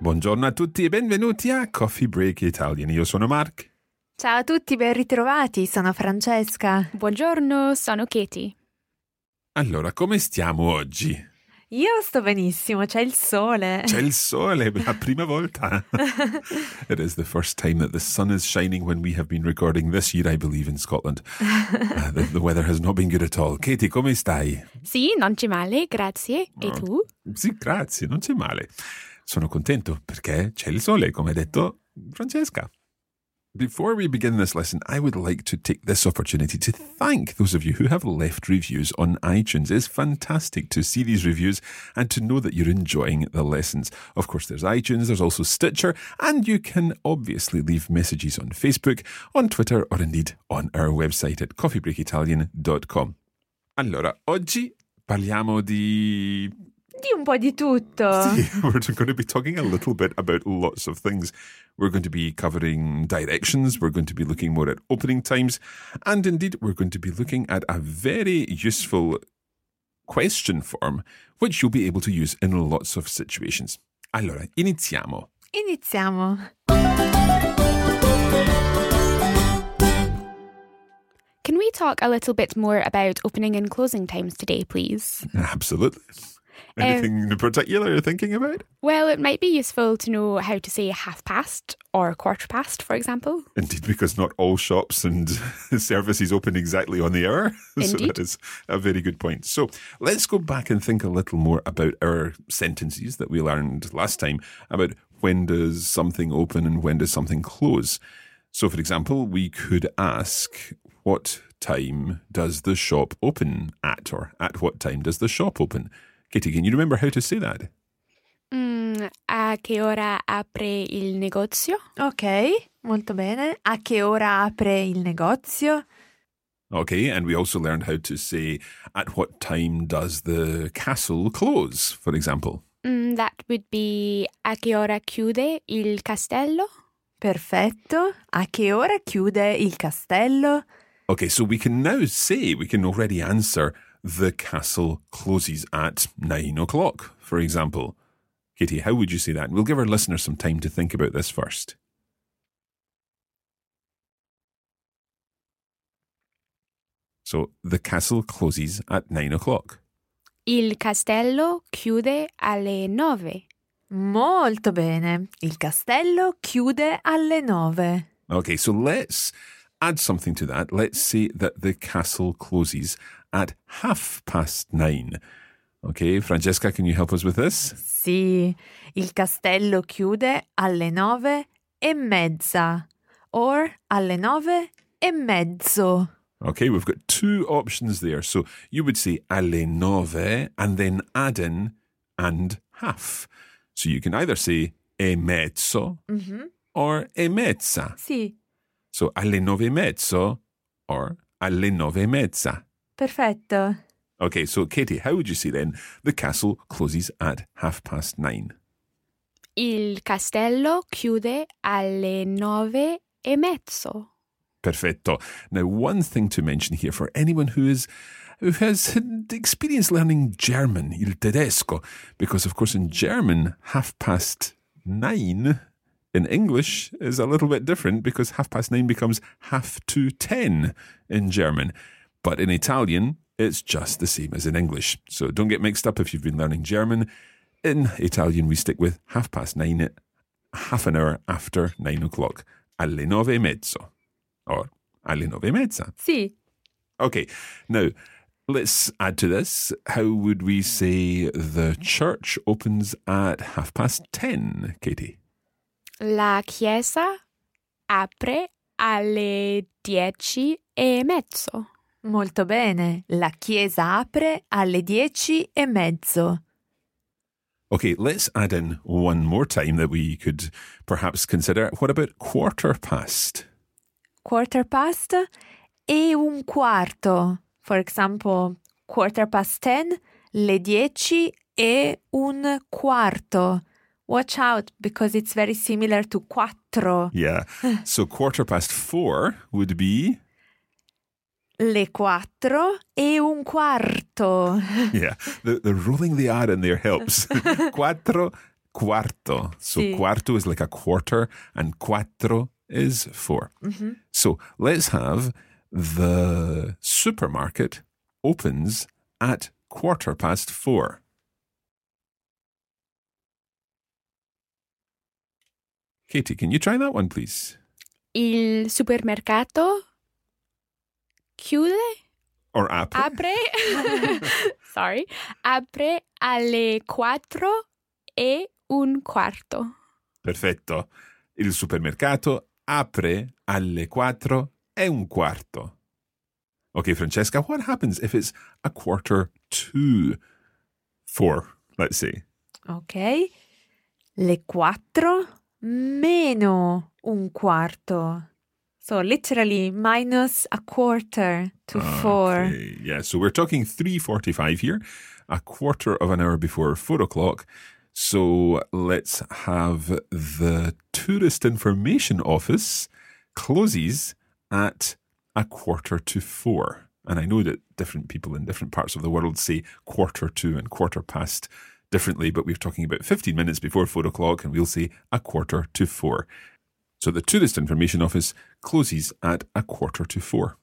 Buongiorno a tutti e benvenuti a Coffee Break Italian. Io sono Mark. Ciao a tutti, ben ritrovati, sono Francesca. Buongiorno, sono Katie. Allora, come stiamo oggi? Io sto benissimo, c'è il sole. C'è il sole, la prima volta. it is the first time that the sun is shining when we have been recording this year, I believe, in Scotland. Uh, the, the weather has not been good at all. Katie, come stai? Sì, non c'è male, grazie. E tu? Sì, grazie, non c'è male. Sono contento perché c'è il sole, come ha detto Francesca. Before we begin this lesson, I would like to take this opportunity to thank those of you who have left reviews on iTunes. It's fantastic to see these reviews and to know that you're enjoying the lessons. Of course, there's iTunes, there's also Stitcher, and you can obviously leave messages on Facebook, on Twitter, or indeed on our website at coffeebreakitalian.com. Allora, oggi parliamo di Di un po' di tutto. We're going to be talking a little bit about lots of things. We're going to be covering directions, we're going to be looking more at opening times, and indeed, we're going to be looking at a very useful question form which you'll be able to use in lots of situations. Allora, iniziamo. Iniziamo. Can we talk a little bit more about opening and closing times today, please? Absolutely. Um, Anything in particular you're thinking about? Well, it might be useful to know how to say half past or quarter past, for example. Indeed, because not all shops and services open exactly on the hour. So Indeed. that is a very good point. So let's go back and think a little more about our sentences that we learned last time about when does something open and when does something close. So, for example, we could ask, what time does the shop open at? Or at what time does the shop open? Katie, can you remember how to say that? Mm, a che ora apre il negozio? Ok, molto bene. A che ora apre il negozio? Okay, and we also learned how to say, at what time does the castle close, for example. Mm, that would be a che ora chiude il castello? Perfetto. A che ora chiude il castello? Okay, so we can now say, we can already answer, the castle closes at nine o'clock, for example. Katie, how would you say that? We'll give our listeners some time to think about this first. So the castle closes at nine o'clock. Il castello chiude alle nove. Molto bene. Il castello chiude alle nove. Okay, so let's add something to that. Let's say that the castle closes at half past nine. Okay, Francesca, can you help us with this? Sì, il castello chiude alle nove e mezza. Or alle nove e mezzo. Okay, we've got two options there. So you would say alle nove and then add in and half. So you can either say e mezzo mm-hmm. or e mezza. Sì, So alle nove e mezzo or alle nove e mezza. Perfetto. Okay, so Katie, how would you say then the castle closes at half past nine? Il castello chiude alle nove e mezzo. Perfetto. Now, one thing to mention here for anyone who is who has had experience learning German, il tedesco, because of course in German, half past nine in English is a little bit different because half past nine becomes half to ten in German. But in Italian, it's just the same as in English. So don't get mixed up if you've been learning German. In Italian, we stick with half past nine, half an hour after nine o'clock. Alle nove e mezzo. Or alle nove e mezza. Sì, Okay, now let's add to this. How would we say the church opens at half past ten, Katie? La chiesa apre alle dieci e mezzo. Molto bene. La chiesa apre alle dieci e mezzo. Okay, let's add in one more time that we could perhaps consider. What about quarter past? Quarter past e un quarto. For example, quarter past ten, le dieci e un quarto. Watch out because it's very similar to quattro. Yeah. so quarter past four would be Le quattro e un quarto. yeah. The the rolling the R in there helps. Quattro quarto. So Sì. quarto is like a quarter and quattro is 4 mm-hmm. So let's have the supermarket opens at quarter past four. Katie, can you try that one, please? Il supermercato chiude, Or apre? apre, sorry, apre alle quattro e un quarto. Perfetto. Il supermercato apre alle quattro e un quarto. Okay, Francesca, what happens if it's a quarter to four, let's say? Ok. Le quattro meno un quarto. So literally minus a quarter to four. Yeah, so we're talking 3.45 here, a quarter of an hour before four o'clock. So let's have the Tourist Information Office closes at a quarter to four. And I know that different people in different parts of the world say quarter to and quarter past differently, but we're talking about 15 minutes before four o'clock, and we'll say a quarter to four. So the Tourist Information Office closes at a quarter to four.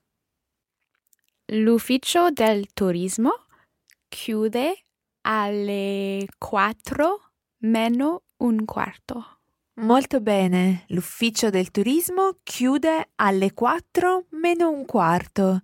L'ufficio del turismo chiude alle quattro meno un quarto. Molto bene. L'ufficio del turismo chiude alle quattro meno un quarto.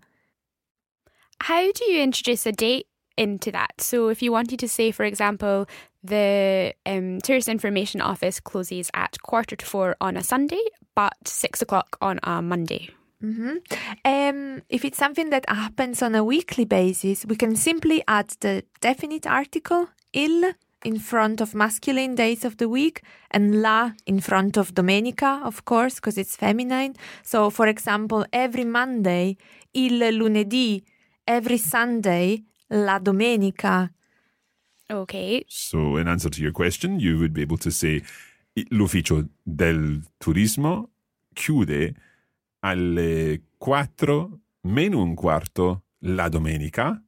How do you introduce a date into that? So, if you wanted to say, for example, the um, Tourist Information Office closes at quarter to four on a Sunday, but six o'clock on a Monday. Mhm. Um, if it's something that happens on a weekly basis, we can simply add the definite article il in front of masculine days of the week and la in front of domenica, of course, because it's feminine. So, for example, every Monday, il lunedì, every Sunday, la domenica. Okay. So, in answer to your question, you would be able to say l'ufficio del turismo chiude alle quattro meno un quarto la domenica.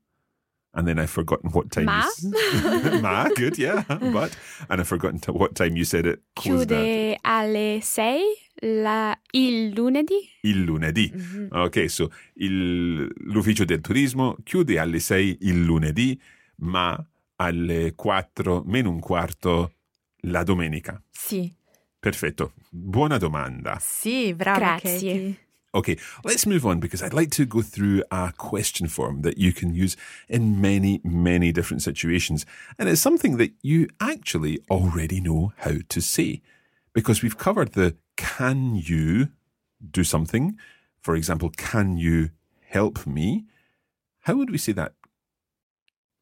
And then I've forgotten what time Ma? you Ma, good, yeah. But, and I've forgotten to what time you said it. Chiude alle sei la, il lunedì. il lunedì. Mm-hmm. Ok, so il- l'ufficio del turismo chiude alle 6 il lunedì, ma alle 4 meno un quarto la domenica. Sì. Perfetto. Buona domanda. Sì, bravo Grazie. Katie. Okay, let's move on because I'd like to go through a question form that you can use in many, many different situations. And it's something that you actually already know how to say because we've covered the can you do something. For example, can you help me? How would we say that?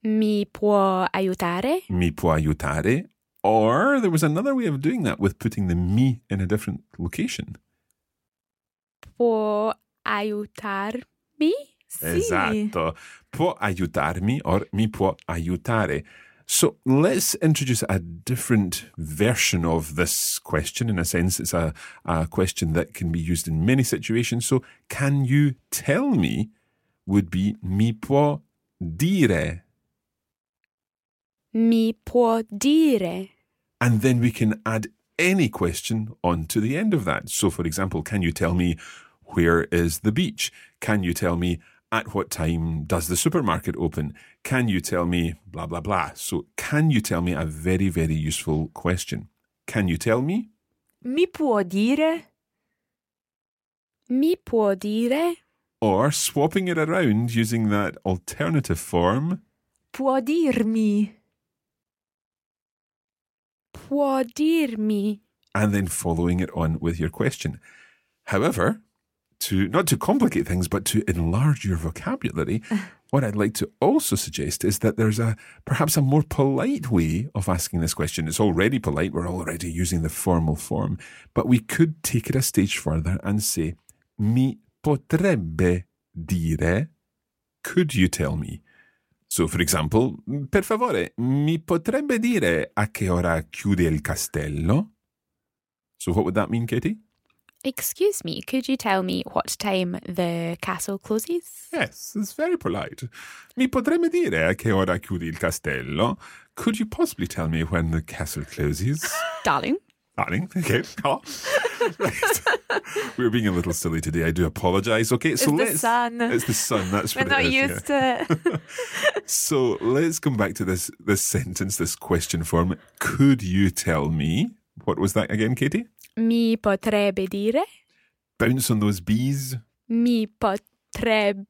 Mi può aiutare? Mi può aiutare? Or there was another way of doing that with putting the me in a different location. Può aiutarmi? Sì. Esatto. Può aiutarmi or mi può aiutare. So let's introduce a different version of this question. In a sense, it's a, a question that can be used in many situations. So, can you tell me would be mi può dire. Mi può dire? And then we can add any question on to the end of that. So, for example, can you tell me where is the beach? Can you tell me at what time does the supermarket open? Can you tell me blah, blah, blah? So, can you tell me a very, very useful question? Can you tell me? Mi può dire? Mi può dire? Or swapping it around using that alternative form. Può dirmi? Può dirmi? and then following it on with your question. However, to not to complicate things, but to enlarge your vocabulary, what I'd like to also suggest is that there's a perhaps a more polite way of asking this question. It's already polite, we're already using the formal form, but we could take it a stage further and say, Mi potrebbe dire, could you tell me? So, for example, per favore, mi potrebbe dire a che ora chiude il castello? So, what would that mean, Katie? Excuse me, could you tell me what time the castle closes? Yes, it's very polite. Mi potrebbe dire a che ora chiude il castello? Could you possibly tell me when the castle closes? Darling. Darling, okay. Oh. Right. We're being a little silly today. I do apologise. Okay, so It's the let's. sun. It's the sun. That's We're what not it is, yeah. used to it. So let's come back to this this sentence, this question form. Could you tell me what was that again, Katie? Mi potrebbe dire? Bounce on those bees. Mi potrebbe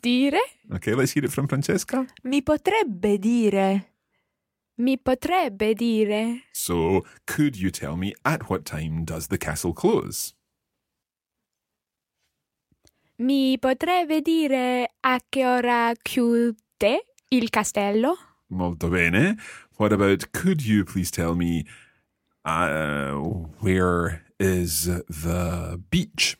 dire? Okay, let's hear it from Francesca. Mi potrebbe dire? Mi potrebbe dire? So, could you tell me at what time does the castle close? Mi potrebbe dire a che ora chiude il castello? Molto bene. What about could you please tell me uh, where is the beach?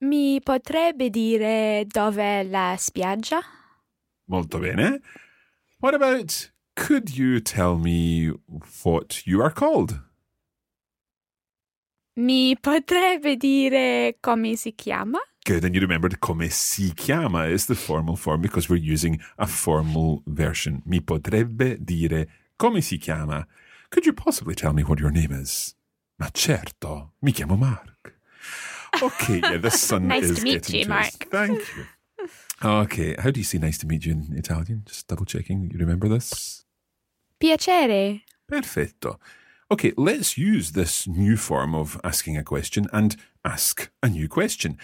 Mi potrebbe dire dov'è la spiaggia? Molto bene. What about could you tell me what you are called? Mi potrebbe dire come si chiama? Good, and you remembered come si chiama is the formal form because we're using a formal version. Mi potrebbe dire come si chiama. Could you possibly tell me what your name is? Ma certo, mi chiamo Mark. Okay, yeah, the sun Nice is to meet getting you, to us. Thank you. Okay, how do you say nice to meet you in Italian? Just double checking. You remember this? Piacere. Perfetto. Okay, let's use this new form of asking a question and ask a new question.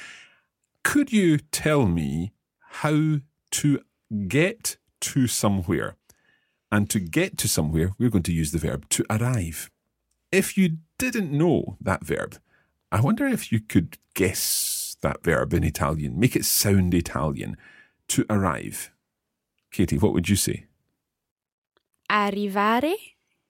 Could you tell me how to get to somewhere? And to get to somewhere, we're going to use the verb to arrive. If you didn't know that verb, I wonder if you could guess that verb in Italian, make it sound Italian. To arrive. Katie, what would you say? Arrivare?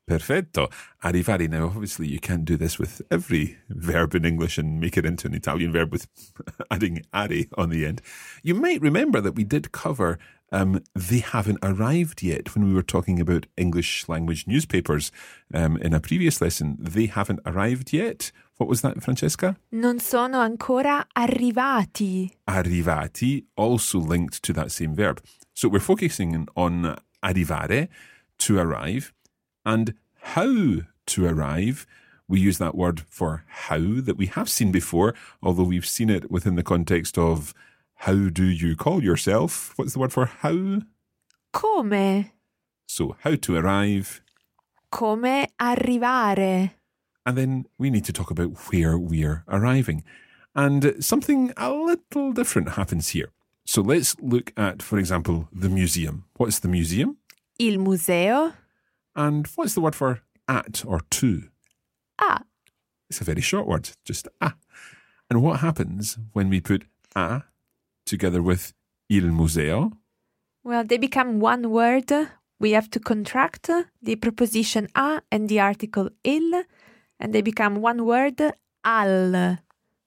Perfetto. Arrivare. Now, obviously, you can't do this with every verb in English and make it into an Italian verb with adding are on the end. You might remember that we did cover um, they haven't arrived yet when we were talking about English language newspapers um, in a previous lesson. They haven't arrived yet. What was that, Francesca? Non sono ancora arrivati. arrivati, also linked to that same verb. So we're focusing on arrivare, to arrive, and how to arrive we use that word for how that we have seen before, although we've seen it within the context of how do you call yourself? What's the word for how? Come? So, how to arrive. Come arrivare? And then we need to talk about where we're arriving. And something a little different happens here. So let's look at, for example, the museum. What's the museum? Il museo? And what's the word for at or to? Ah, It's a very short word, just ah. And what happens when we put a together with il museo? well, they become one word. We have to contract the preposition a and the article il, and they become one word al.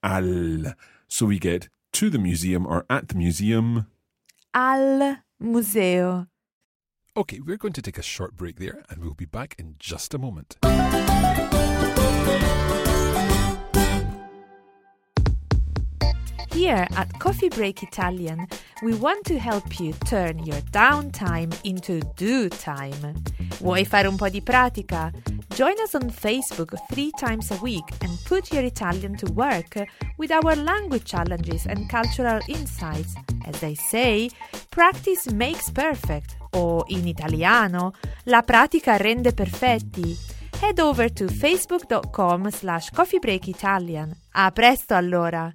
Al. So we get to the museum or at the museum. Al museo. Okay, we're going to take a short break there and we'll be back in just a moment. Here at Coffee Break Italian, we want to help you turn your downtime into do time. Vuoi fare un po' di pratica? Join us on Facebook three times a week and put your Italian to work with our language challenges and cultural insights. As they say, practice makes perfect, o in italiano, la pratica rende perfetti. Head over to facebook.com slash coffeebreakitalian. A presto allora!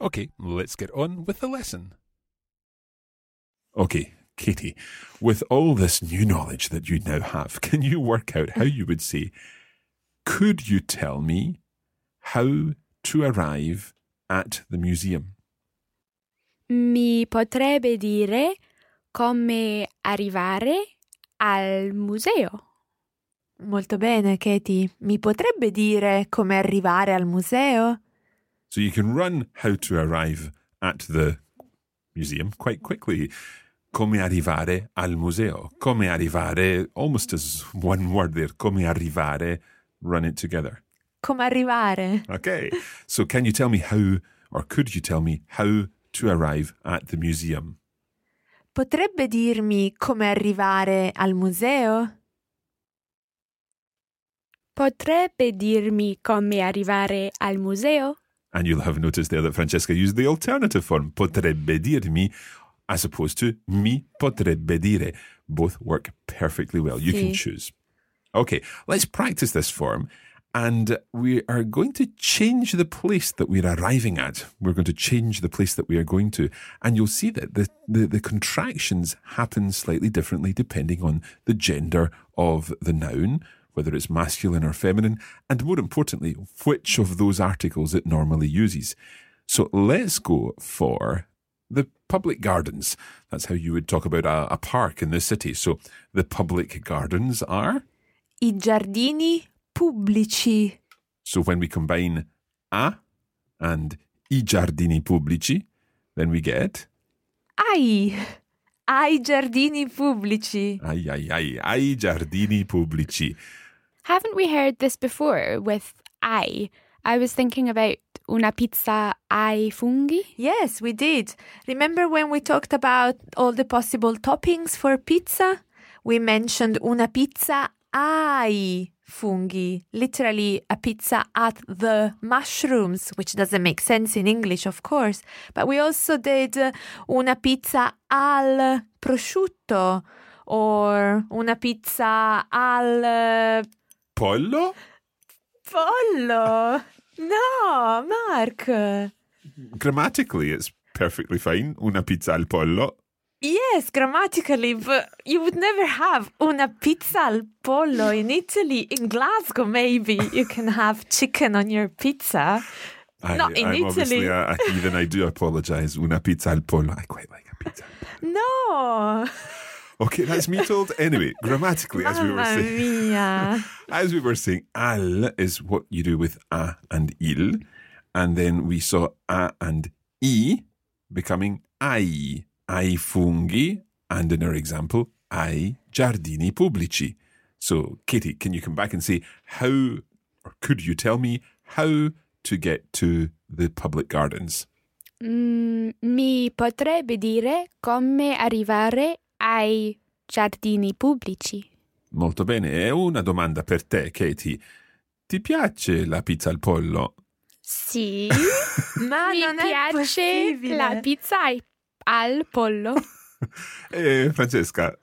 Okay, let's get on with the lesson. Okay, Katie, with all this new knowledge that you now have, can you work out how you would say, could you tell me how to arrive at the museum? Mi potrebbe dire come arrivare al museo? Molto bene, Katie. Mi potrebbe dire come arrivare al museo? So you can run how to arrive at the museum quite quickly. Come arrivare al museo. Come arrivare, almost as one word there. Come arrivare, run it together. Come arrivare? Okay. So can you tell me how, or could you tell me how to arrive at the museum? Potrebbe dirmi come arrivare al museo? Potrebbe dirmi come arrivare al museo? And you'll have noticed there that Francesca used the alternative form, potrebbe dirmi, as opposed to mi potrebbe dire. Both work perfectly well. You can choose. Okay, let's practice this form. And we are going to change the place that we're arriving at. We're going to change the place that we are going to. And you'll see that the, the, the contractions happen slightly differently depending on the gender of the noun, whether it's masculine or feminine, and more importantly, which of those articles it normally uses. So let's go for the public gardens. That's how you would talk about a, a park in the city. So the public gardens are. I giardini pubblici. So when we combine a and i giardini pubblici, then we get Ai! Ai giardini pubblici. ai ai ai ai giardini pubblici. Haven't we heard this before with ai? I was thinking about una pizza ai funghi. Yes, we did. Remember when we talked about all the possible toppings for pizza? We mentioned una pizza ai funghi, literally a pizza at the mushrooms, which doesn't make sense in English, of course. But we also did una pizza al prosciutto or una pizza al Pollo? pollo. No, Mark. Grammatically, it's perfectly fine. Una pizza al pollo. Yes, grammatically, but you would never have una pizza al pollo in Italy. In Glasgow, maybe you can have chicken on your pizza. I, Not in I'm Italy. obviously uh, a, a. I do apologise. Una pizza al pollo. I quite like a pizza. No, Okay, that's me told. Anyway, grammatically, as we were saying, as we were saying, al is what you do with a and il, and then we saw a and i becoming ai, ai funghi, and in our example, ai giardini pubblici. So, Katie, can you come back and say how, or could you tell me how to get to the public gardens? Mm, mi potrebbe dire come arrivare ai giardini pubblici? Molto bene, è una domanda per te, Katie. Ti piace la pizza al pollo? Sì, Ma mi non è piace possibile. la pizza al pollo. E Francesca,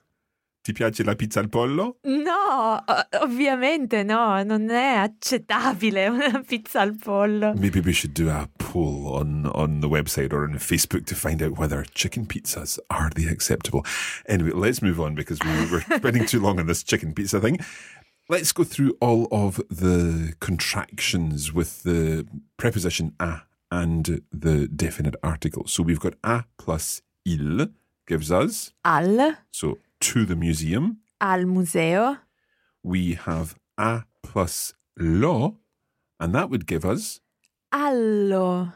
ti piace la pizza al pollo? No, ovviamente no, non è accettabile una pizza al pollo. Maybe we should do a poll on, on the website or on Facebook to find out whether chicken pizzas are the acceptable. Anyway, let's move on because we were spending too long on this chicken pizza thing. Let's go through all of the contractions with the preposition a and the definite article. So we've got a plus il gives us, Al, so to the museum. al museo, We have a plus lo, and that would give us allo,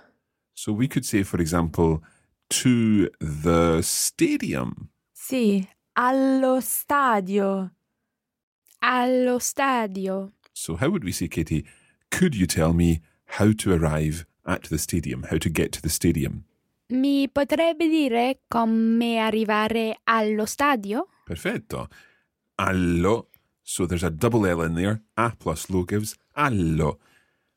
So we could say, for example, to the stadium. sì, allo stadio, Allo stadio. So how would we say, Katie, could you tell me how to arrive at the stadium, how to get to the stadium? Mi potrebbe dire come arrivare allo stadio? Perfetto. Allo. So there's a double L in there. A plus lo gives allo.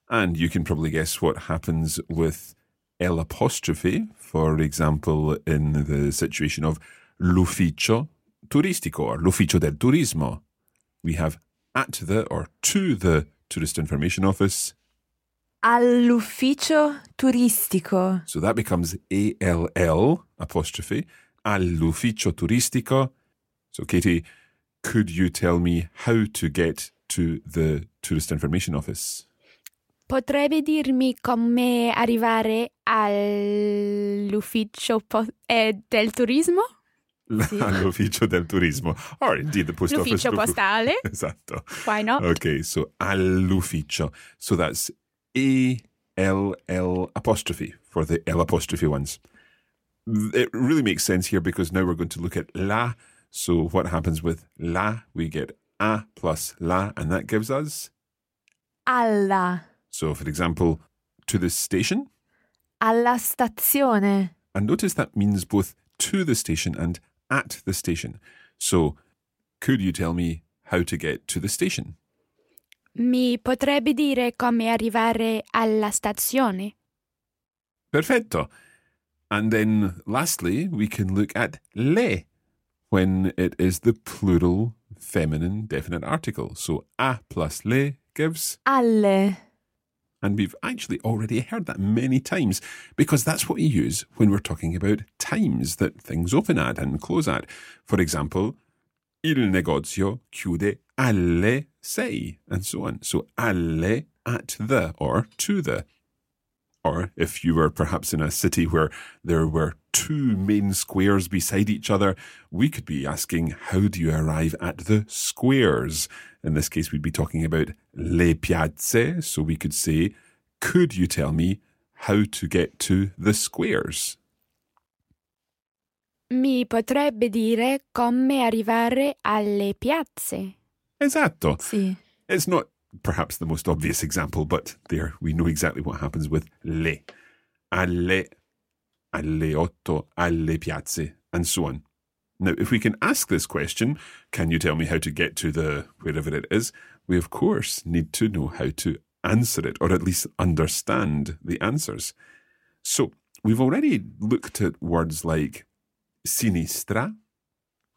And you can probably guess what happens with L apostrophe, for example, in the situation of l'ufficio turistico or l'ufficio del turismo. We have at the or to the tourist information office. All'ufficio turistico, So that becomes ALL apostrophe all'ufficio turistico. So, Katie, could you tell me how to get to the tourist information office? Potrebbe dirmi come arrivare all'ufficio po- eh, del turismo? All'ufficio del turismo, or indeed the post office. L'ufficio postale? Esatto. Why not? Okay, so all'ufficio. So that's A L L apostrophe for the L apostrophe ones. It really makes sense here because now we're going to look at la. So what happens with la? We get a plus la, and that gives us. alla, So, for example, to the station. alla stazione, And notice that means both to the station and at the station. So, could you tell me how to get to the station? Mi potrebbe dire come arrivare alla stazione? Perfetto. And then lastly, we can look at le when it is the plural feminine definite article. So a plus le gives, alle, and we've actually already heard that many times because that's what we use when we're talking about times that things open at and close at. For example, il negozio chiude alle sei, and so on. So alle at the or to the. Or if you were perhaps in a city where there were two main squares beside each other, we could be asking, how do you arrive at the squares? In this case, we'd be talking about le piazze. So we could say, could you tell me how to get to the squares? Mi potrebbe dire come arrivare alle piazze? Esatto. sì, It's not perhaps the most obvious example, but there we know exactly what happens with le. Alle, alle otto, alle piazze, and so on. Now, if we can ask this question, can you tell me how to get to the wherever it is? We, of course, need to know how to answer it, or at least understand the answers. So, we've already looked at words like sinistra,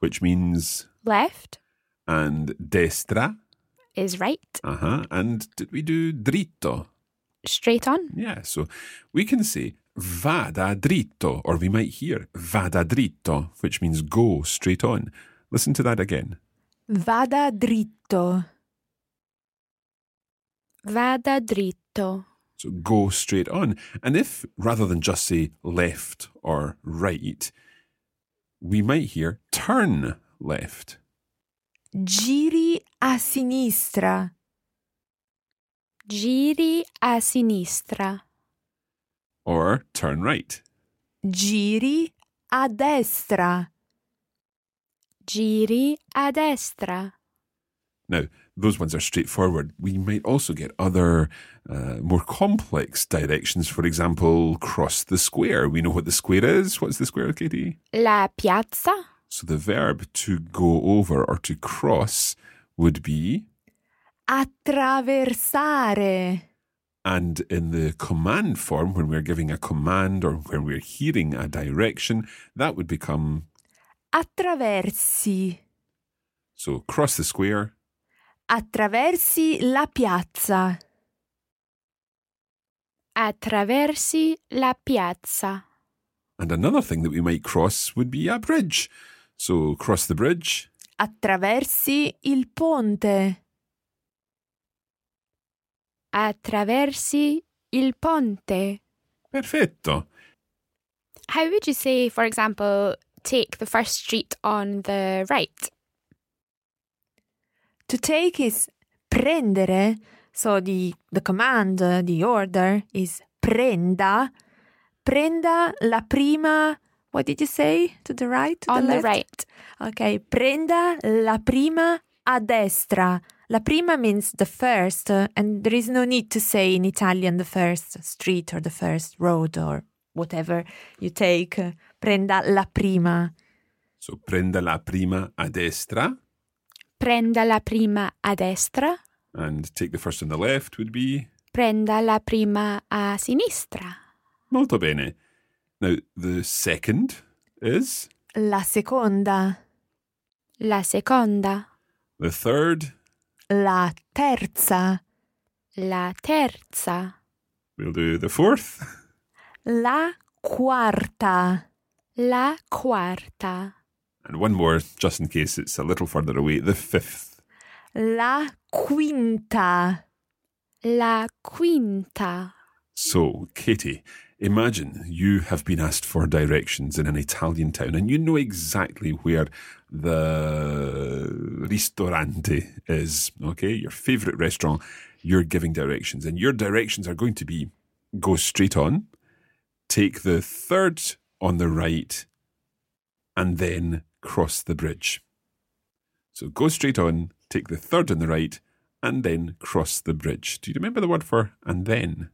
which means, Left and destra, is right. uh-huh, and did we do dritto? Straight on. Yeah, so we can say vada dritto, or we might hear vada dritto, which means go straight on. Listen to that again. Vada dritto. Vada dritto. So go straight on. And if rather than just say left or right, we might hear turn left. Giri a sinistra. Giri a sinistra. Or turn right. Giri a destra. Giri a destra. Now, those ones are straightforward. We might also get other uh, more complex directions. For example, cross the square. We know what the square is. What's the square, Katie? La piazza. So the verb to go over or to cross would be, Attraversare. and in the command form, when we're giving a command or when we're hearing a direction, that would become Attraversi. so cross the square, Attraversi la piazza. Attraversi la piazza. and another thing that we might cross would be a bridge. So cross the bridge, Attraversi il ponte. Attraversi il ponte. perfetto. How would you say, for example, take the first street on the right? To take is prendere. So the, the command, the order is prenda. Prenda la prima. What did you say? To the right? To on the, left? right. Okay. Prenda la prima a destra. La prima means the first, uh, and there is no need to say in Italian the first street or the first road or whatever you take. Uh, Prenda la prima. So prenda la prima a destra, Prenda la prima a destra. and take the first on the left would be Prenda la prima a sinistra. molto bene. Now the second is La seconda. La seconda. the third. La terza. La terza. We'll do the fourth. La quarta. La quarta. And one more, just in case it's a little further away, the fifth. La quinta. La quinta. So, Katie, imagine you have been asked for directions in an Italian town and you know exactly where the ristorante is, okay? Your favorite restaurant. You're giving directions, and your directions are going to be go straight on, take the third on the right, and then cross the bridge. So go straight on, take the third on the right, and then cross the bridge. Do you remember the word for and then?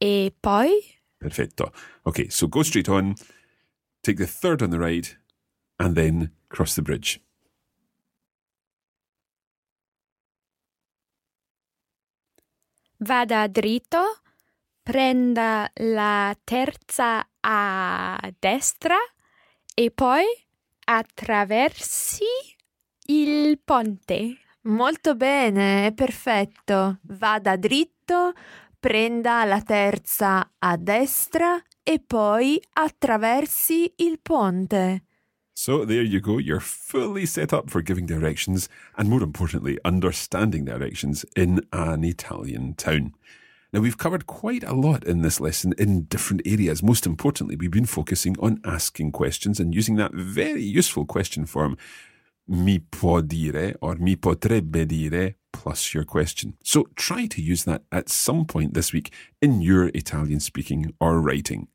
E poi? Perfetto. Okay, so go straight on, take the third on the right, and then cross the bridge. Vada dritto, prenda la terza a destra e poi attraversi il ponte. Molto bene, è perfetto. Vada dritto, prenda la terza a destra e poi attraversi il ponte. So there you go. You're fully set up for giving directions and, more importantly, understanding directions in an Italian town. Now, we've covered quite a lot in this lesson in different areas. Most importantly, we've been focusing on asking questions and using that very useful question form, mi può dire or mi potrebbe dire plus your question. So try to use that at some point this week in your Italian speaking or writing.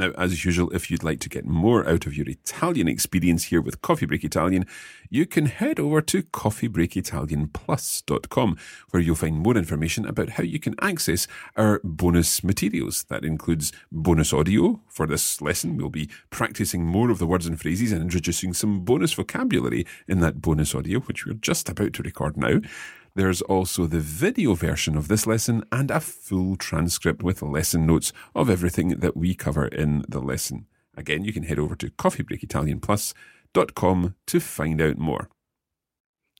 Now, as usual, if you'd like to get more out of your Italian experience here with Coffee Break Italian, you can head over to coffeebreakitalianplus.com, where you'll find more information about how you can access our bonus materials. That includes bonus audio. For this lesson, we'll be practicing more of the words and phrases and introducing some bonus vocabulary in that bonus audio, which we're just about to record now. There's also the video version of this lesson and a full transcript with lesson notes of everything that we cover in the lesson. Again, you can head over to coffeebreakitalianplus.com to find out more.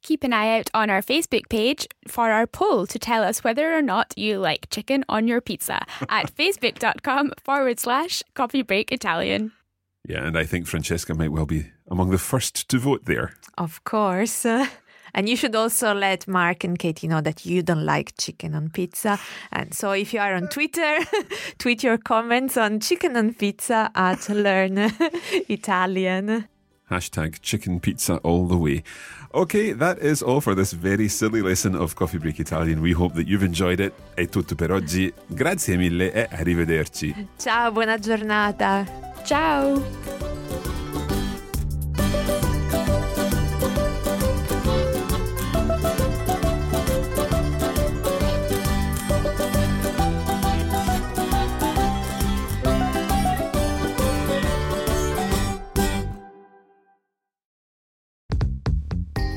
Keep an eye out on our Facebook page for our poll to tell us whether or not you like chicken on your pizza at facebook.com forward slash coffee break Italian. Yeah, and I think Francesca might well be among the first to vote there. Of course. And you should also let Mark and Katie know that you don't like chicken on pizza. And so if you are on Twitter, tweet your comments on chicken on pizza at Learn Italian. Hashtag chicken pizza all the way. Okay, that is all for this very silly lesson of Coffee Break Italian. We hope that you've enjoyed it. È tutto per oggi. Grazie mille e arrivederci. Ciao, buona giornata. Ciao!